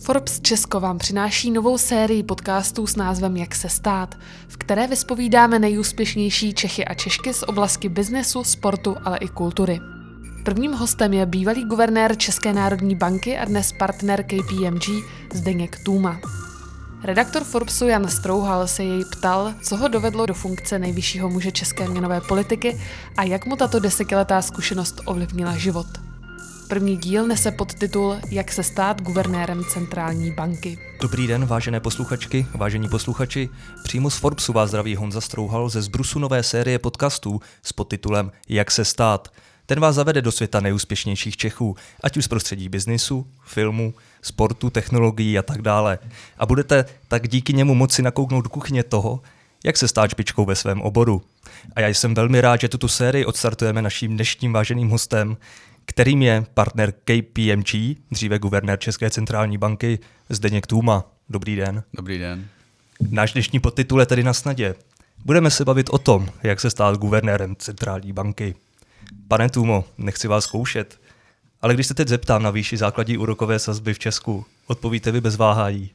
Forbes Česko vám přináší novou sérii podcastů s názvem Jak se stát, v které vyspovídáme nejúspěšnější Čechy a Češky z oblasti biznesu, sportu, ale i kultury. Prvním hostem je bývalý guvernér České národní banky a dnes partner KPMG Zdeněk Tůma. Redaktor Forbesu Jan Strouhal se jej ptal, co ho dovedlo do funkce nejvyššího muže české měnové politiky a jak mu tato desetiletá zkušenost ovlivnila život. První díl nese podtitul Jak se stát guvernérem centrální banky. Dobrý den, vážené posluchačky, vážení posluchači. Přímo z Forbesu vás zdraví Honza Strouhal ze zbrusu nové série podcastů s podtitulem Jak se stát. Ten vás zavede do světa nejúspěšnějších Čechů, ať už z prostředí biznisu, filmu, sportu, technologií a tak dále. A budete tak díky němu moci nakouknout do toho, jak se stát špičkou ve svém oboru. A já jsem velmi rád, že tuto sérii odstartujeme naším dnešním váženým hostem, kterým je partner KPMG, dříve guvernér České centrální banky, Zdeněk Tůma. Dobrý den. Dobrý den. Náš dnešní podtitul je tedy na snadě. Budeme se bavit o tom, jak se stát guvernérem centrální banky. Pane Tůmo, nechci vás zkoušet, ale když se teď zeptám na výši základní úrokové sazby v Česku, odpovíte vy bez váhání.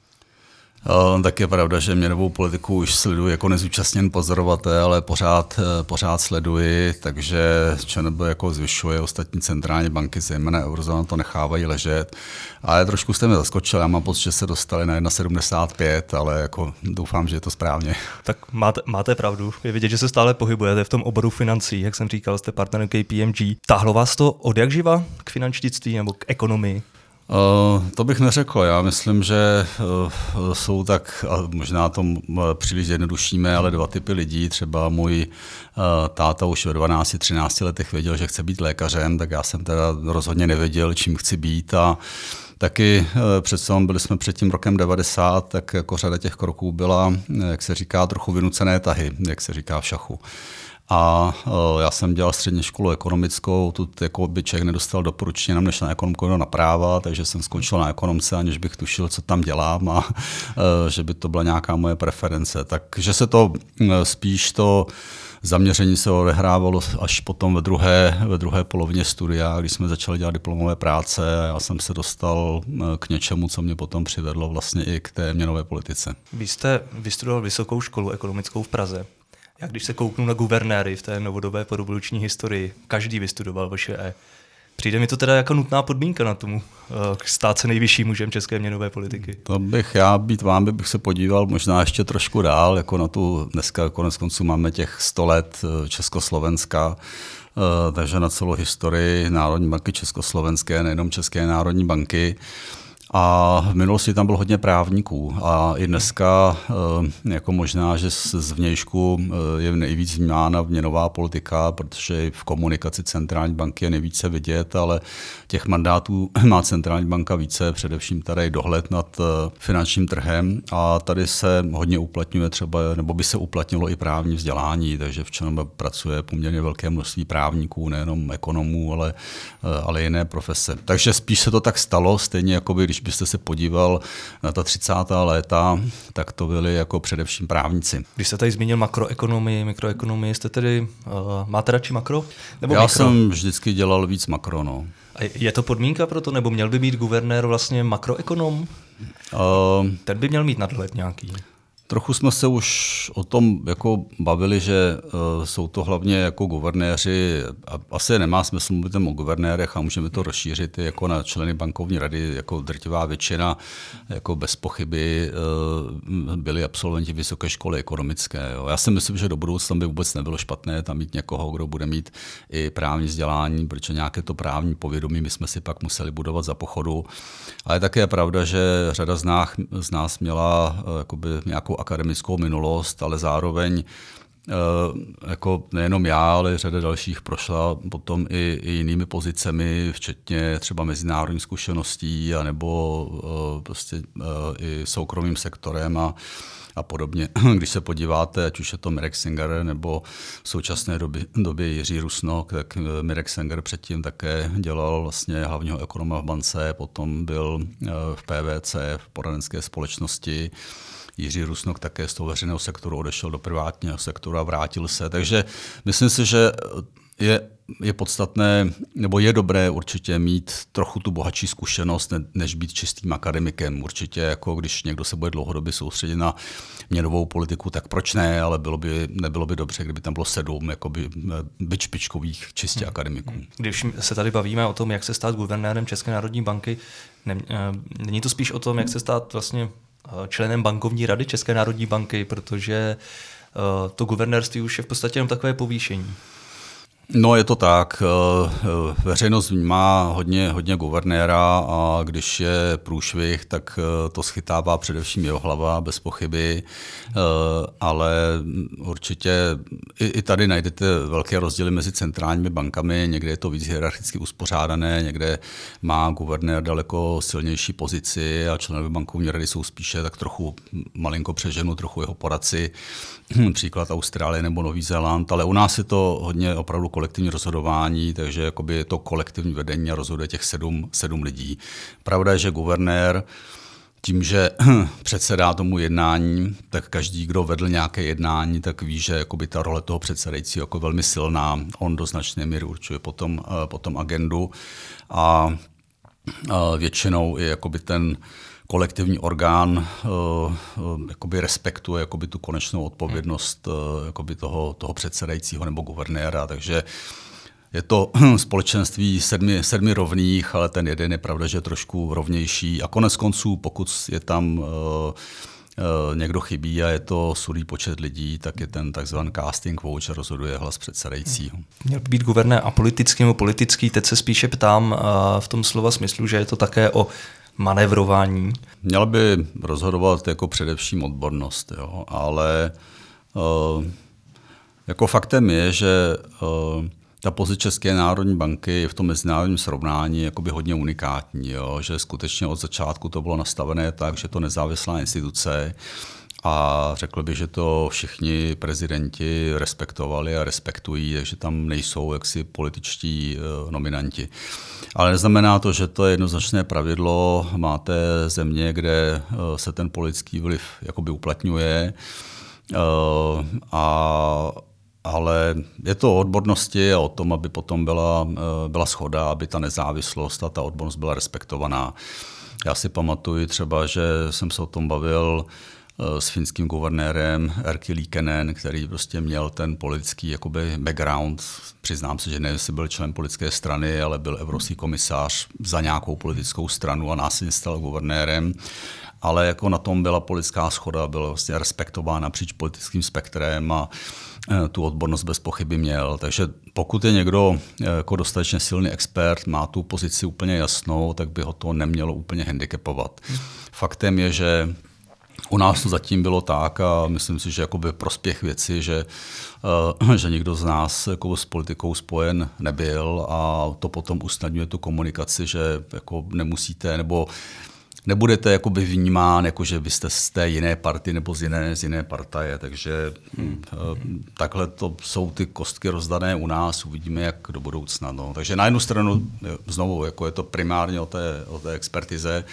Tak je pravda, že měnovou politiku už sleduji jako nezúčastněn pozorovatel, ale pořád, eh, pořád sleduji, takže ČNB jako zvyšuje, ostatní centrální banky, zejména eurozóna, to nechávají ležet. Ale trošku jste mě zaskočil, já mám pocit, že se dostali na 1,75, ale jako doufám, že je to správně. Tak máte, máte pravdu. Je vidět, že se stále pohybujete v tom oboru financí, jak jsem říkal, jste partnerem KPMG. Táhlo vás to od jak živa k finančnictví nebo k ekonomii? Uh, to bych neřekl. Já myslím, že uh, jsou tak, a možná to příliš zjednodušíme, ale dva typy lidí. Třeba můj uh, táta už ve 12-13 letech věděl, že chce být lékařem, tak já jsem teda rozhodně nevěděl, čím chci být a Taky přece byli jsme před tím rokem 90, tak jako řada těch kroků byla, jak se říká, trochu vynucené tahy, jak se říká v šachu. A uh, já jsem dělal střední školu ekonomickou, tu jako by člověk nedostal doporučení jenom než na ekonomku na práva, takže jsem skončil na ekonomce, aniž bych tušil, co tam dělám a uh, že by to byla nějaká moje preference. Takže se to spíš to zaměření se odehrávalo až potom ve druhé, ve druhé polovině studia, když jsme začali dělat diplomové práce a já jsem se dostal k něčemu, co mě potom přivedlo vlastně i k té měnové politice. Vy jste vystudoval vysokou školu ekonomickou v Praze. Já když se kouknu na guvernéry v té novodobé porevoluční historii, každý vystudoval VŠE. Přijde mi to teda jako nutná podmínka na tomu uh, stát se nejvyšším mužem české měnové politiky. To bych já být vám, bych se podíval možná ještě trošku dál, jako na tu, dneska konec konců máme těch 100 let eh, Československa, uh, takže na celou historii Národní banky Československé, nejenom České národní banky. A v minulosti tam bylo hodně právníků a i dneska eh, jako možná, že z vnějšku eh, je nejvíc vnímána měnová politika, protože v komunikaci centrální banky je nejvíce vidět, ale těch mandátů má centrální banka více, především tady dohled nad eh, finančním trhem a tady se hodně uplatňuje třeba, nebo by se uplatnilo i právní vzdělání, takže v ČNB pracuje poměrně velké množství právníků, nejenom ekonomů, ale, ale jiné profese. Takže spíš se to tak stalo, stejně jako by, když byste se podíval na ta 30. léta, tak to byli jako především právníci. Když jste tady zmínil makroekonomii, mikroekonomii, jste tedy, uh, máte radši makro? Nebo Já mikro? jsem vždycky dělal víc makro, no. A je to podmínka pro to, nebo měl by být guvernér vlastně makroekonom? Uh, Ten by měl mít nadhled nějaký. Trochu jsme se už o tom jako bavili, že uh, jsou to hlavně jako guvernéři, a asi nemá smysl mluvit o guvernérech a můžeme to rozšířit jako na členy bankovní rady, jako drtivá většina, jako bez pochyby uh, byli absolventi vysoké školy ekonomické. Jo. Já si myslím, že do budoucna by vůbec nebylo špatné tam mít někoho, kdo bude mít i právní vzdělání, protože nějaké to právní povědomí my jsme si pak museli budovat za pochodu. Ale také je pravda, že řada z nás, z nás měla uh, jakoby nějakou akademickou minulost, ale zároveň eh, jako nejenom já, ale řada dalších prošla potom i, i jinými pozicemi, včetně třeba mezinárodních zkušeností, anebo uh, prostě uh, i soukromým sektorem a, a podobně. Když se podíváte, ať už je to Mirek Singer nebo v současné době, době Jiří Rusnok, tak Mirek Singer předtím také dělal vlastně hlavního ekonoma v bance, potom byl v PVC, v poradenské společnosti, Jiří Rusnok také z toho veřejného sektoru odešel do privátního sektoru a vrátil se. Takže myslím si, že je je podstatné, nebo je dobré určitě mít trochu tu bohatší zkušenost, než být čistým akademikem. Určitě, jako když někdo se bude dlouhodobě soustředit na měnovou politiku, tak proč ne, ale bylo by, nebylo by dobře, kdyby tam bylo sedm jakoby, byt špičkových čistě hmm. akademiků. Když se tady bavíme o tom, jak se stát guvernérem České národní banky, ne, eh, není to spíš o tom, jak se stát vlastně členem bankovní rady České národní banky, protože eh, to guvernérství už je v podstatě jenom takové povýšení. No je to tak. Eh, eh, veřejnost má hodně, hodně guvernéra a když je průšvih, tak eh, to schytává především jeho hlava, bez pochyby. Ale určitě i, i tady najdete velké rozdíly mezi centrálními bankami. Někde je to víc hierarchicky uspořádané, někde má guvernér daleko silnější pozici a členové bankovní rady jsou spíše tak trochu malinko přeženu, trochu jeho poradci. Příklad Austrálie nebo Nový Zéland, ale u nás je to hodně opravdu kolektivní rozhodování, takže jakoby je to kolektivní vedení a rozhoduje těch sedm, sedm lidí. Pravda je, že guvernér tím, že předsedá tomu jednání, tak každý, kdo vedl nějaké jednání, tak ví, že jakoby ta role toho předsedajícího jako velmi silná. On do značné míry určuje potom, eh, potom agendu a většinou je jakoby ten kolektivní orgán uh, uh, jakoby respektuje jakoby tu konečnou odpovědnost uh, jakoby toho, toho předsedajícího nebo guvernéra, takže je to společenství sedmi, sedmi rovných, ale ten jeden je pravda, že je trošku rovnější. A konec konců, pokud je tam někdo chybí a je to sudý počet lidí, tak je ten takzvaný casting že rozhoduje hlas předsedajícího. Měl by být guvernér apolitický nebo politický, teď se spíše ptám v tom slova smyslu, že je to také o manevrování? Měla by rozhodovat jako především odbornost, jo, ale uh, jako faktem je, že uh, ta pozice České národní banky je v tom mezinárodním srovnání jakoby hodně unikátní, jo? že skutečně od začátku to bylo nastavené tak, že to nezávislá instituce a řekl bych, že to všichni prezidenti respektovali a respektují, takže tam nejsou jaksi političtí uh, nominanti. Ale neznamená to, že to je jednoznačné pravidlo. Máte země, kde uh, se ten politický vliv jakoby uplatňuje uh, a ale je to o odbornosti a o tom, aby potom byla, byla schoda, aby ta nezávislost a ta odbornost byla respektovaná. Já si pamatuju třeba, že jsem se o tom bavil Eh, s finským guvernérem Erkki Liikenen, který prostě měl ten politický jakoby background. Přiznám se, že ne, jestli byl člen politické strany, ale byl evropský komisář za nějakou politickou stranu a následně stal guvernérem. Ale jako na tom byla politická schoda, byl vlastně respektován napříč politickým spektrem a eh, tu odbornost bez pochyby měl. Takže pokud je někdo eh, jako dostatečně silný expert, má tu pozici úplně jasnou, tak by ho to nemělo úplně handicapovat. Faktem je, že u nás to zatím bylo tak a myslím si, že jakoby prospěch věci, že, uh, že nikdo z nás jako s politikou spojen nebyl a to potom usnadňuje tu komunikaci, že jako nemusíte nebo nebudete jakoby vnímán, jako že vy jste z té jiné party nebo z jiné, z jiné partaje, takže hmm. takhle to jsou ty kostky rozdané u nás, uvidíme, jak do budoucna. No. Takže na jednu stranu znovu, jako je to primárně o té, o té expertize,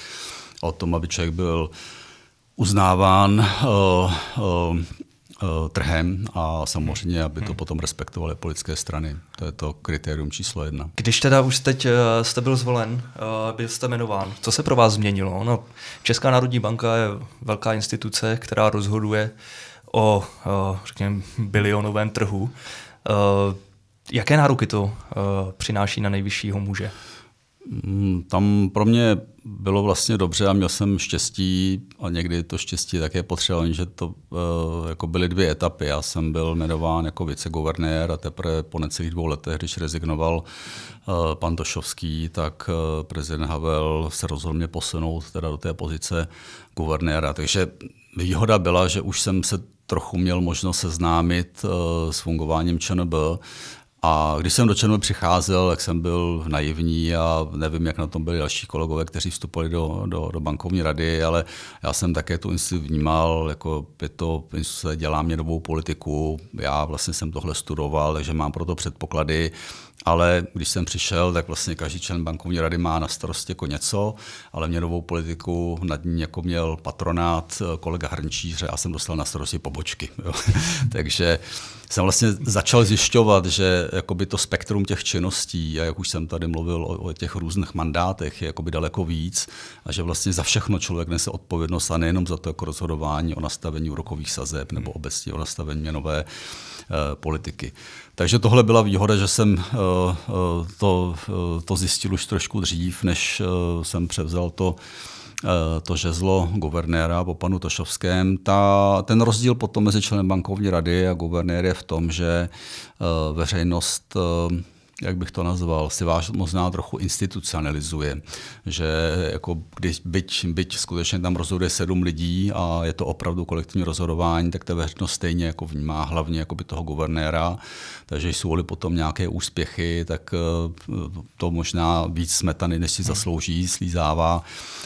o tom, aby člověk byl uh, uznáván uh, uh, trhem a samozřejmě, aby to hmm. potom respektovaly politické strany. To je to kritérium číslo jedna. Když teda už teď jste byl zvolen, byl jste jmenován, co se pro vás změnilo? No, Česká národní banka je velká instituce, která rozhoduje o, řekněme, bilionovém trhu. Jaké nároky to přináší na nejvyššího muže? Mm, tam pro mě bylo vlastně dobře a měl jsem štěstí a někdy to štěstí také potřeboval, že to uh, jako byly dvě etapy. Já jsem byl jmenován jako viceguvernér a teprve po necelých dvou letech, když rezignoval uh, pan Tošovský, tak uh, prezident Havel se rozhodl mě posunout teda do té pozice guvernéra. Takže výhoda byla, že už jsem se trochu měl možnost seznámit s fungováním ČNB a když jsem do ČNB přicházel, tak jsem byl naivní a nevím, jak na tom byli další kolegové, kteří vstupovali do, do, do bankovní rady, ale já jsem také tu instituci vnímal, jako je to dělá mě novou politiku, já vlastně jsem tohle studoval, takže mám proto předpoklady ale když jsem přišel, tak vlastně každý člen bankovní rady má na starosti jako něco, ale měnovou politiku nad ní jako měl patronát eh, kolega Hrnčíře a jsem dostal na starosti pobočky. Jo. Takže jsem vlastně začal zjišťovat, že jakoby to spektrum těch činností, a jak už jsem tady mluvil o, o těch různých mandátech, je jakoby daleko víc a že vlastně za všechno člověk nese odpovědnost a nejenom za to jako rozhodování o nastavení úrokových sazeb nebo obecně o nastavení měnové uh, politiky. Takže tohle byla výhoda, že jsem uh, uh, to, uh, to zjistil už trošku dřív, než jsem převzal to to žezlo guvernéra po panu Tošovském. Ta, ten rozdíl potom mezi členem bankovní rady a guvernér je v tom, že veřejnost jak bych to nazval, si vás možná trochu institucionalizuje. Že jako když, byť, byť skutečně tam rozhoduje sedm lidí a je to opravdu kolektivní rozhodování, tak ta veřejnost stejně jako vnímá hlavně jako by toho guvernéra. Takže jsou-li potom nějaké úspěchy, tak eh, to možná víc smetany, než si zaslouží, slízává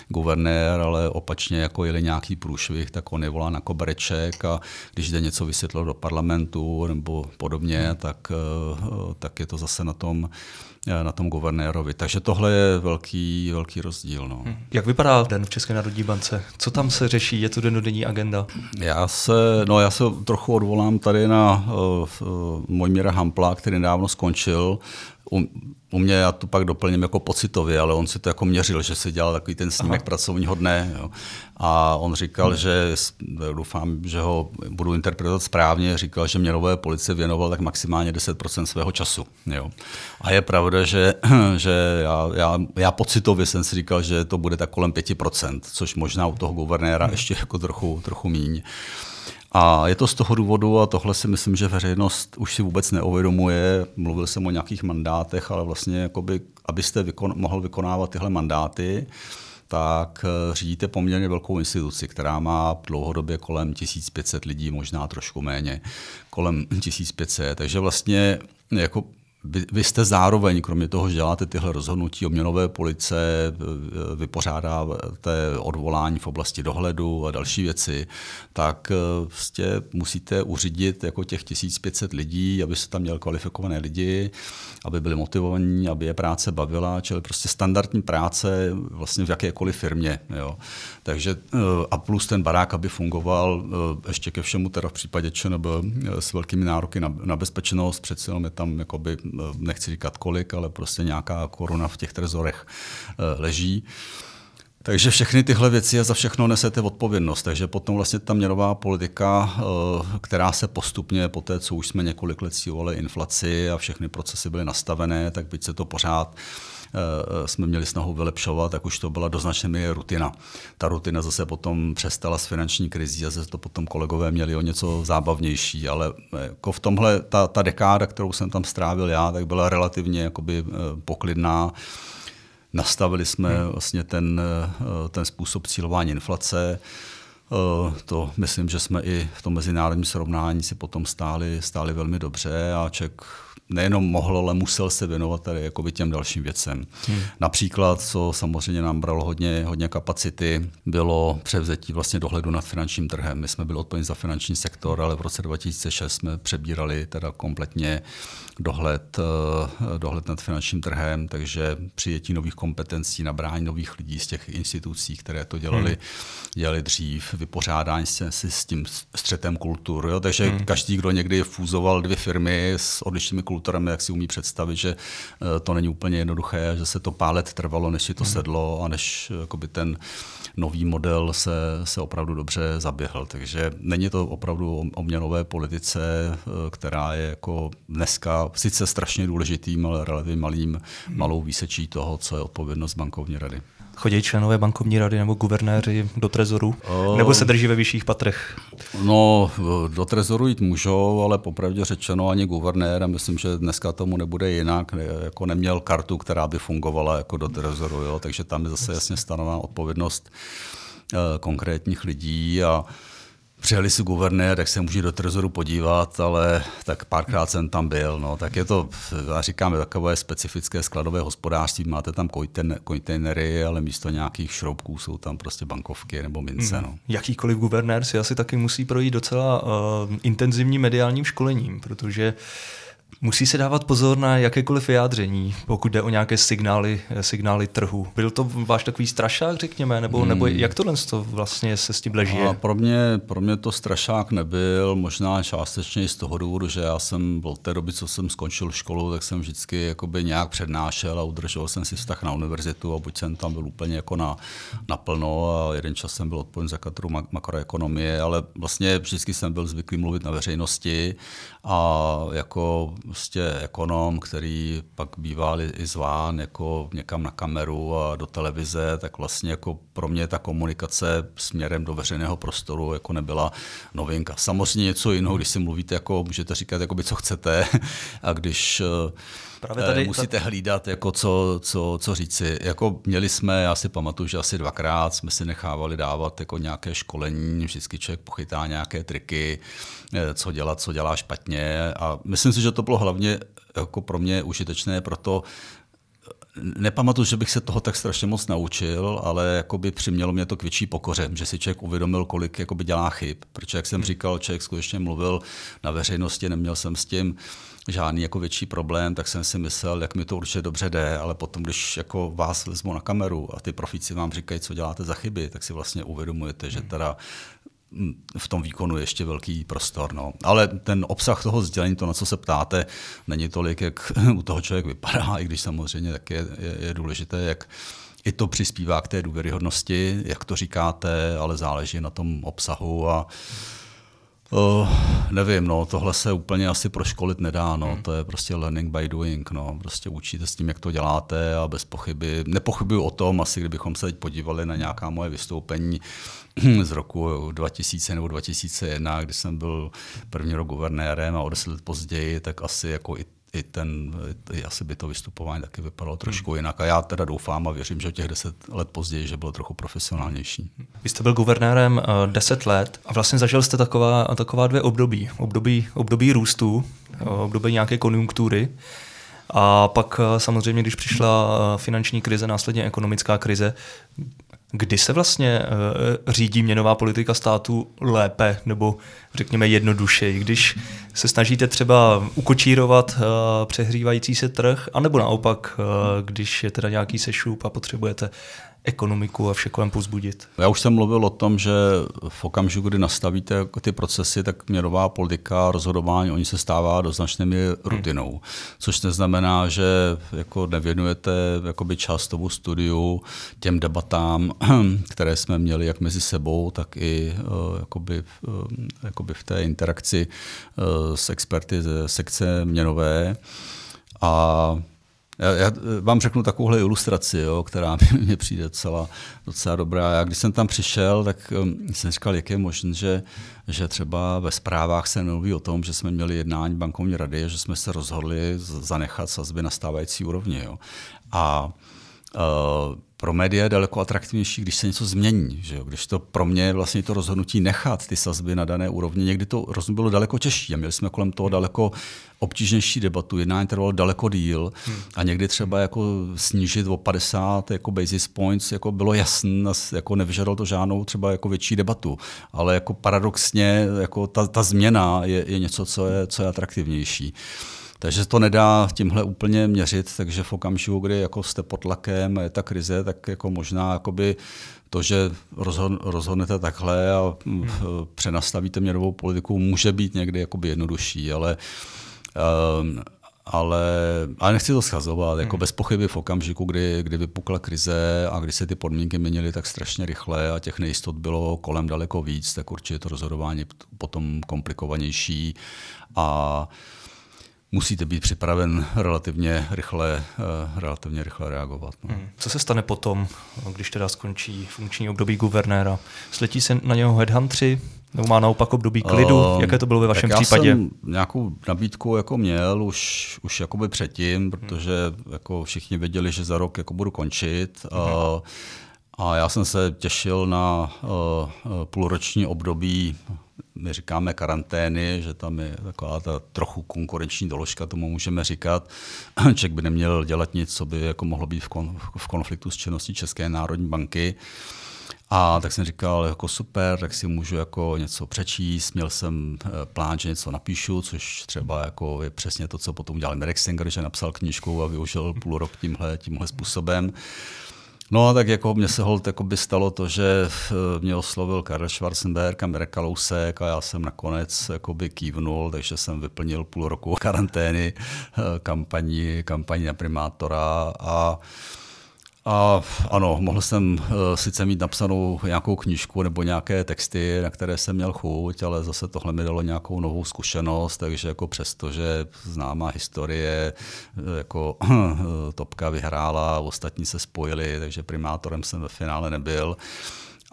guvernér, ale opačně jako je nějaký průšvih, tak on je volá na kobereček a když jde něco vysvětlit do parlamentu nebo podobně, tak, eh, tak je to zase na to tom, eh, na tom guvernérovi. Takže tohle je velký, velký rozdíl. No. Hm. Jak vypadá den v České národní bance? Co tam se řeší? Je to denodenní agenda? Já se, no já se trochu odvolám tady na uh, uh, Mojmíra Hampla, který nedávno skončil u, u mě, já to pak doplním jako pocitově, ale on si to jako měřil, že si dělal takový ten snímek Aha. pracovního dne. Jo. A on říkal, hmm. že, doufám, že ho budu interpretovat správně, říkal, že měnové policie věnoval tak maximálně 10% svého času. Jo. A je pravda, že, že já, já, já pocitově jsem si říkal, že to bude tak kolem 5%, což možná u toho guvernéra hmm. ještě jako trochu, trochu míň. A je to z toho důvodu, a tohle si myslím, že veřejnost už si vůbec neuvědomuje. Mluvil jsem o nějakých mandátech, ale vlastně, jakoby, abyste vykon, mohl vykonávat tyhle mandáty, tak eh, řídíte poměrně velkou instituci, která má dlouhodobě kolem 1500 lidí, možná trošku méně, kolem 1500. Takže vlastně jako vy, vy jste zároveň, kromě toho, že děláte tyhle rozhodnutí o měnové police, vypořádáte odvolání v oblasti dohledu a další věci, tak vlastně musíte uřídit jako těch 1500 lidí, aby se tam měl kvalifikované lidi, aby byli motivovaní, aby je práce bavila, čili prostě standardní práce vlastně v jakékoliv firmě. Jo. Takže eh, a plus ten barák, aby fungoval eh, ještě ke všemu teda v případě ČNB s velkými nároky na, na bezpečnost, přece jenom je tam jakoby nechci říkat kolik, ale prostě nějaká koruna v těch trezorech eh, leží. Takže všechny tyhle věci a za všechno nesete odpovědnost. Takže potom vlastně ta měnová politika, eh, která se postupně po té, co už jsme několik let cílovali inflaci a všechny procesy byly nastavené, tak byť se to pořád Eh, jsme měli snahu vylepšovat, tak už to byla do značné míry rutina. Ta rutina zase potom přestala s finanční krizí a zase to potom kolegové měli o něco zábavnější, ale eh, jako v tomhle ta, ta dekáda, kterou jsem tam strávil já, tak byla relativně jakoby eh, poklidná. Nastavili jsme hmm. vlastně ten, ten způsob cílování inflace. To myslím, že jsme i v tom mezinárodním srovnání si potom stáli, stáli velmi dobře a Ček nejenom mohl, ale musel se věnovat tady jakoby těm dalším věcem. Hmm. Například, co samozřejmě nám bralo hodně, hodně kapacity, bylo převzetí vlastně dohledu nad finančním trhem. My jsme byli odpovědní za finanční sektor, ale v roce 2006 jsme přebírali teda kompletně dohled, eh, dohled nad finančním trhem, takže přijetí nových kompetencí, nabrání nových lidí z těch institucí, které to dělali, hmm. dělali dřív, vypořádání se s tím střetem kultur. Jo? Takže hmm. každý, kdo někdy fúzoval dvě firmy s odlišnými kulturami, jak si umí představit, že eh, to není úplně jednoduché, že se to pár let trvalo, než si to hmm. sedlo a než jakoby ten nový model se, se opravdu dobře zaběhl. Takže není to opravdu o, měnové politice, eh, která je jako dneska sice strašně důležitým, ale relativně malým, malou výsečí toho, co je odpovědnost bankovní rady. Chodí členové bankovní rady nebo guvernéři do trezoru? Uh, nebo se drží ve vyšších patrech? No, do trezoru jít můžou, ale popravdě řečeno ani guvernér, a myslím, že dneska tomu nebude jinak, jako neměl kartu, která by fungovala jako do trezoru, jo? takže tam je zase jasně stanovená odpovědnost uh, konkrétních lidí a přijeli si guvernér, tak se může do trezoru podívat, ale tak párkrát jsem tam byl. No, tak je to, já říkám, takové specifické skladové hospodářství. Máte tam kontejnery, ale místo nějakých šroubků jsou tam prostě bankovky nebo mince. Hmm. No. Jakýkoliv guvernér si asi taky musí projít docela uh, intenzivním mediálním školením, protože Musí se dávat pozor na jakékoliv vyjádření, pokud jde o nějaké signály, signály trhu. Byl to váš takový strašák, řekněme, nebo, hmm. nebo jak tohle to vlastně se s tím leží? A pro, mě, pro mě to strašák nebyl, možná částečně z toho důvodu, že já jsem od té doby, co jsem skončil školu, tak jsem vždycky jakoby nějak přednášel a udržoval jsem si vztah na univerzitu a buď jsem tam byl úplně jako na, naplno a jeden čas jsem byl odpovědný za katru makroekonomie, ale vlastně vždycky jsem byl zvyklý mluvit na veřejnosti a jako prostě ekonom, který pak býval i zván jako někam na kameru a do televize, tak vlastně jako pro mě ta komunikace směrem do veřejného prostoru jako nebyla novinka. Samozřejmě něco jiného, když si mluvíte, jako můžete říkat, jakoby, co chcete a když Právě tady, musíte hlídat, jako co, co, co říci. Jako měli jsme, já si pamatuju, že asi dvakrát jsme si nechávali dávat jako nějaké školení, vždycky člověk pochytá nějaké triky, eh, co dělat, co dělá špatně a myslím si, že to bylo hlavně jako pro mě užitečné, proto nepamatuju, že bych se toho tak strašně moc naučil, ale jakoby přimělo mě to k větší pokoře, že si člověk uvědomil, kolik jakoby dělá chyb. Protože, jak jsem hmm. říkal, člověk skutečně mluvil na veřejnosti, neměl jsem s tím žádný jako větší problém, tak jsem si myslel, jak mi to určitě dobře jde, ale potom, když jako vás vezmu na kameru a ty profíci vám říkají, co děláte za chyby, tak si vlastně uvědomujete, že hmm. teda v tom výkonu ještě velký prostor. No. Ale ten obsah toho sdělení, to, na co se ptáte, není tolik, jak u toho člověk vypadá, i když samozřejmě tak je, je, je důležité, jak i to přispívá k té důvěryhodnosti, jak to říkáte, ale záleží na tom obsahu a Uh, nevím, no, tohle se úplně asi proškolit nedá, no, hmm. to je prostě learning by doing, no, prostě učíte s tím, jak to děláte a bez pochyby, nepochybuju o tom, asi kdybychom se teď podívali na nějaká moje vystoupení z roku 2000 nebo 2001, kdy jsem byl první rok guvernérem a o deset let později, tak asi jako i i ten, i asi by to vystupování taky vypadalo trošku hmm. jinak. A já teda doufám a věřím, že těch deset let později, že bylo trochu profesionálnější. Vy jste byl guvernérem uh, deset let a vlastně zažil jste taková, taková dvě období. Období, období růstu, uh, období nějaké konjunktury. A pak uh, samozřejmě, když přišla finanční krize, následně ekonomická krize, Kdy se vlastně uh, řídí měnová politika státu lépe nebo řekněme jednodušeji, když se snažíte třeba ukočírovat uh, přehřívající se trh, anebo naopak, uh, když je teda nějaký sešup a potřebujete ekonomiku a vše kolem pozbudit. Já už jsem mluvil o tom, že v okamžiku, kdy nastavíte ty procesy, tak měrová politika, rozhodování, oni se stává do značné míry rutinou. Hmm. Což neznamená, že jako nevěnujete jakoby čas tomu studiu, těm debatám, které jsme měli jak mezi sebou, tak i uh, jakoby, uh, jakoby v té interakci uh, s experty ze sekce měnové. A já, já vám řeknu takovouhle ilustraci, jo, která mi přijde docela, docela dobrá. Já když jsem tam přišel, tak um, jsem říkal, jak je možné, že, že třeba ve zprávách se mluví o tom, že jsme měli jednání bankovní rady, že jsme se rozhodli zanechat sazby na stávající úrovni. Jo. A uh, pro média je daleko atraktivnější, když se něco změní. Že jo? Když to pro mě vlastně to rozhodnutí nechat ty sazby na dané úrovni, někdy to rozhodnutí bylo daleko těžší a měli jsme kolem toho daleko obtížnější debatu, jednání trvalo daleko díl a někdy třeba jako snížit o 50 jako basis points jako bylo jasné, jako nevyžadalo to žádnou třeba jako větší debatu, ale jako paradoxně jako ta, ta změna je, je něco, co je, co je atraktivnější. Takže to nedá tímhle úplně měřit, takže v okamžiku, kdy jako jste pod tlakem a je ta krize, tak jako možná jakoby to, že rozhodnete takhle a hmm. přenastavíte měnovou politiku, může být někdy jakoby jednodušší, ale um, ale, ale nechci to schazovat. Jako hmm. bez pochyby v okamžiku, kdy, kdy vypukla krize a kdy se ty podmínky měnily tak strašně rychle a těch nejistot bylo kolem daleko víc, tak určitě to rozhodování potom komplikovanější. A musíte být připraven relativně rychle, uh, relativně rychle reagovat. No. Hmm. Co se stane potom, když teda skončí funkční období guvernéra? Sletí se na něho headhuntři, nebo má naopak období klidu? Uh, Jaké to bylo ve vašem já případě? Já jsem nějakou nabídku jako měl už, už jakoby předtím, protože jako všichni věděli, že za rok jako budu končit. Hmm. Uh, a já jsem se těšil na uh, půlroční období my říkáme karantény, že tam je taková ta trochu konkurenční doložka, tomu můžeme říkat. Ček by neměl dělat nic, co by jako mohlo být v, kon, v konfliktu s činností České národní banky. A tak jsem říkal, jako super, tak si můžu jako něco přečíst. Měl jsem eh, plán, že něco napíšu, což třeba jako je přesně to, co potom udělal Merek Stenger, že napsal knížku a využil půl rok tímhle, tímhle způsobem. No a tak jako mně se hold jako by stalo to, že eh, mě oslovil Karel Schwarzenberg a Mirek Kalousek a já jsem nakonec jako by kývnul, takže jsem vyplnil půl roku karantény eh, kampaní, kampaní na primátora a a ano, mohl jsem uh, sice mít napsanou nějakou knížku nebo nějaké texty, na které jsem měl chuť, ale zase tohle mi dalo nějakou novou zkušenost, takže jako přesto, že známá historie, eh, jako Topka vyhrála, ostatní se spojili, takže primátorem jsem ve finále nebyl.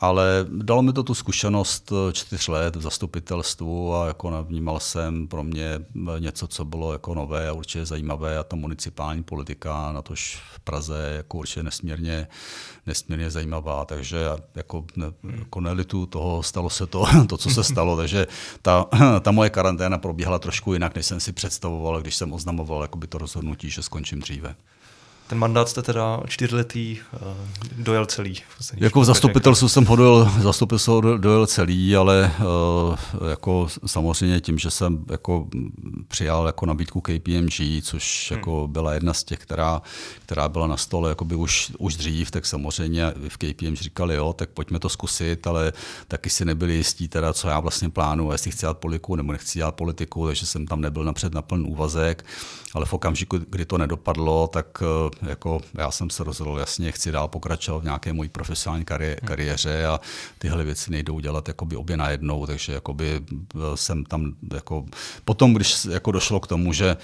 Ale dalo mi to tu zkušenost eh, čtyř let v zastupitelstvu a jako vnímal jsem pro mě eh, něco, co bylo jako nové a určitě zajímavé a ta municipální politika na tož v Praze jako určitě nesmírně, nesmírně zajímavá, takže jako, ne, jako nelitu toho, stalo se to, to, co se stalo, takže ta, ta moje karanténa probíhala trošku jinak, než jsem si představoval, když jsem oznamoval to rozhodnutí, že skončím dříve. Ten mandát jste teda čtyřletý uh, dojel celý. Jako v zastupitelstvu jsem ho dojel, zastupitelstvo dojel celý, ale uh, jako samozřejmě tím, že jsem jako přijal jako nabídku KPMG, což hmm. jako byla jedna z těch, která, která byla na stole jakoby už, už dřív, tak samozřejmě v KPMG říkali, jo, tak pojďme to zkusit, ale taky si nebyli jistí teda, co já vlastně plánuju, jestli chci dělat politiku nebo nechci dělat politiku, takže jsem tam nebyl napřed na plný úvazek, ale v okamžiku, kdy to nedopadlo, tak uh, jako já jsem se rozhodl jasně, chci dál pokračovat v nějaké mojí profesionální kari- hmm. kariéře a tyhle věci nejdou dělat jakoby obě najednou, takže jakoby eh, jsem tam jako, potom, když jako došlo k tomu, že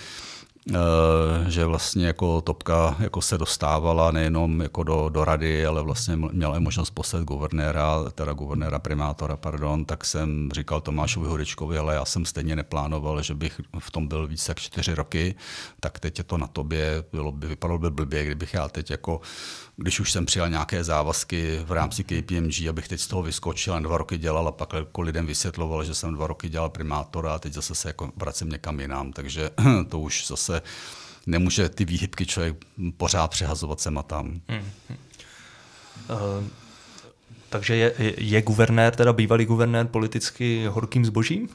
že vlastně jako Topka jako se dostávala nejenom jako do, do rady, ale vlastně měla i možnost poslat guvernéra, teda guvernéra primátora, pardon, tak jsem říkal Tomášovi Hudečkovi, ale já jsem stejně neplánoval, že bych v tom byl více jak čtyři roky, tak teď je to na tobě, bylo by, vypadalo by blbě, kdybych já teď jako když už jsem přijal nějaké závazky v rámci KPMG, abych teď z toho vyskočil a dva roky dělal a pak jako lidem vysvětloval, že jsem dva roky dělal primátora a teď zase se jako vracím někam jinam. Takže to už zase nemůže ty výhybky člověk pořád přehazovat sem a tam. Hmm. Uh, takže je, je guvernér, teda bývalý guvernér politicky horkým zbožím?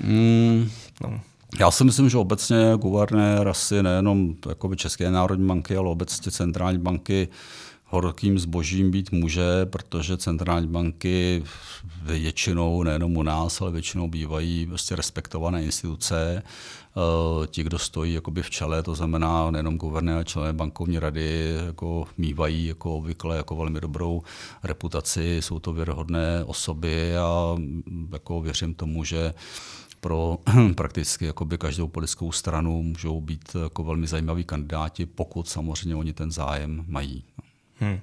Hmm. No. Já si myslím, že obecně guvernér asi nejenom České národní banky, ale obecně centrální banky horkým zbožím být může, protože centrální banky většinou, nejenom u nás, ale většinou bývají vlastně respektované instituce. Eh, ti, kdo stojí jakoby v čele, to znamená nejenom guvernér, ale členové bankovní rady, jako mývají jako obvykle jako velmi dobrou reputaci, jsou to věrohodné osoby a jako věřím tomu, že pro prakticky jakoby každou politickou stranu můžou být jako velmi zajímaví kandidáti, pokud samozřejmě oni ten zájem mají. Hmm.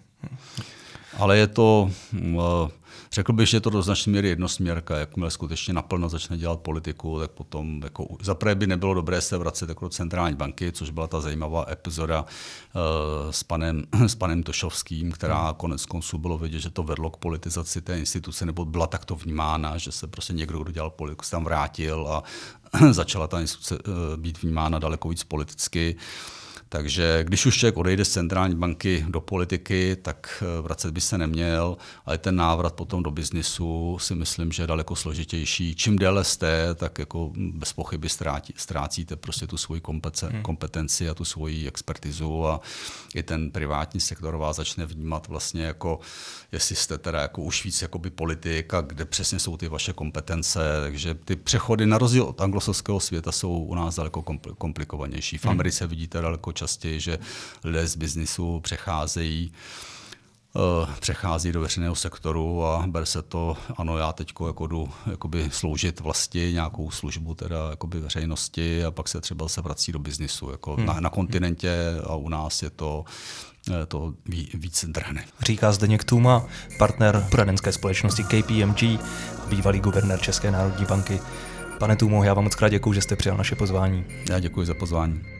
Ale je to, eh, řekl bych, že je to do značné míry jednosměrka. Jakmile skutečně naplno začne dělat politiku, tak potom jako, zaprvé by nebylo dobré se vracet jako do centrální banky, což byla ta zajímavá epizoda uh, s, panem, s panem Tošovským, která hmm. konec konců bylo vidět, že to vedlo k politizaci té instituce, nebo byla takto vnímána, že se prostě někdo, kdo dělal politiku, se tam vrátil a začala ta instituce uh, být vnímána daleko víc politicky. Uh, takže když už člověk odejde z centrální banky do politiky, tak eh, vracet by se neměl, ale ten návrat potom do biznisu si myslím, že je daleko složitější. Čím déle jste, tak jako bez pochyby ztrátí, ztrácíte prostě tu svoji hmm. kompetenci a tu svoji expertizu a i ten privátní sektor vás začne vnímat vlastně jako, jestli jste teda jako už víc jakoby politik a kde přesně jsou ty vaše kompetence. Takže ty přechody na rozdíl od anglosaského světa jsou u nás daleko komplikovanější. V hmm. Americe vidíte daleko častěji, že lidé z biznisu přecházejí uh, přechází do veřejného sektoru a ber se to, ano, já teď jako jdu jakoby sloužit vlasti, nějakou službu teda jakoby veřejnosti a pak se třeba se vrací do biznisu. Jako hmm. na, na kontinentě a u nás je to eh, to ví, víc drhne. Říká Zdeněk Tuma, partner poradenské společnosti KPMG, bývalý guvernér České národní banky. Pane Tumo, já vám moc krát děkuji, že jste přijal naše pozvání. Já děkuji za pozvání.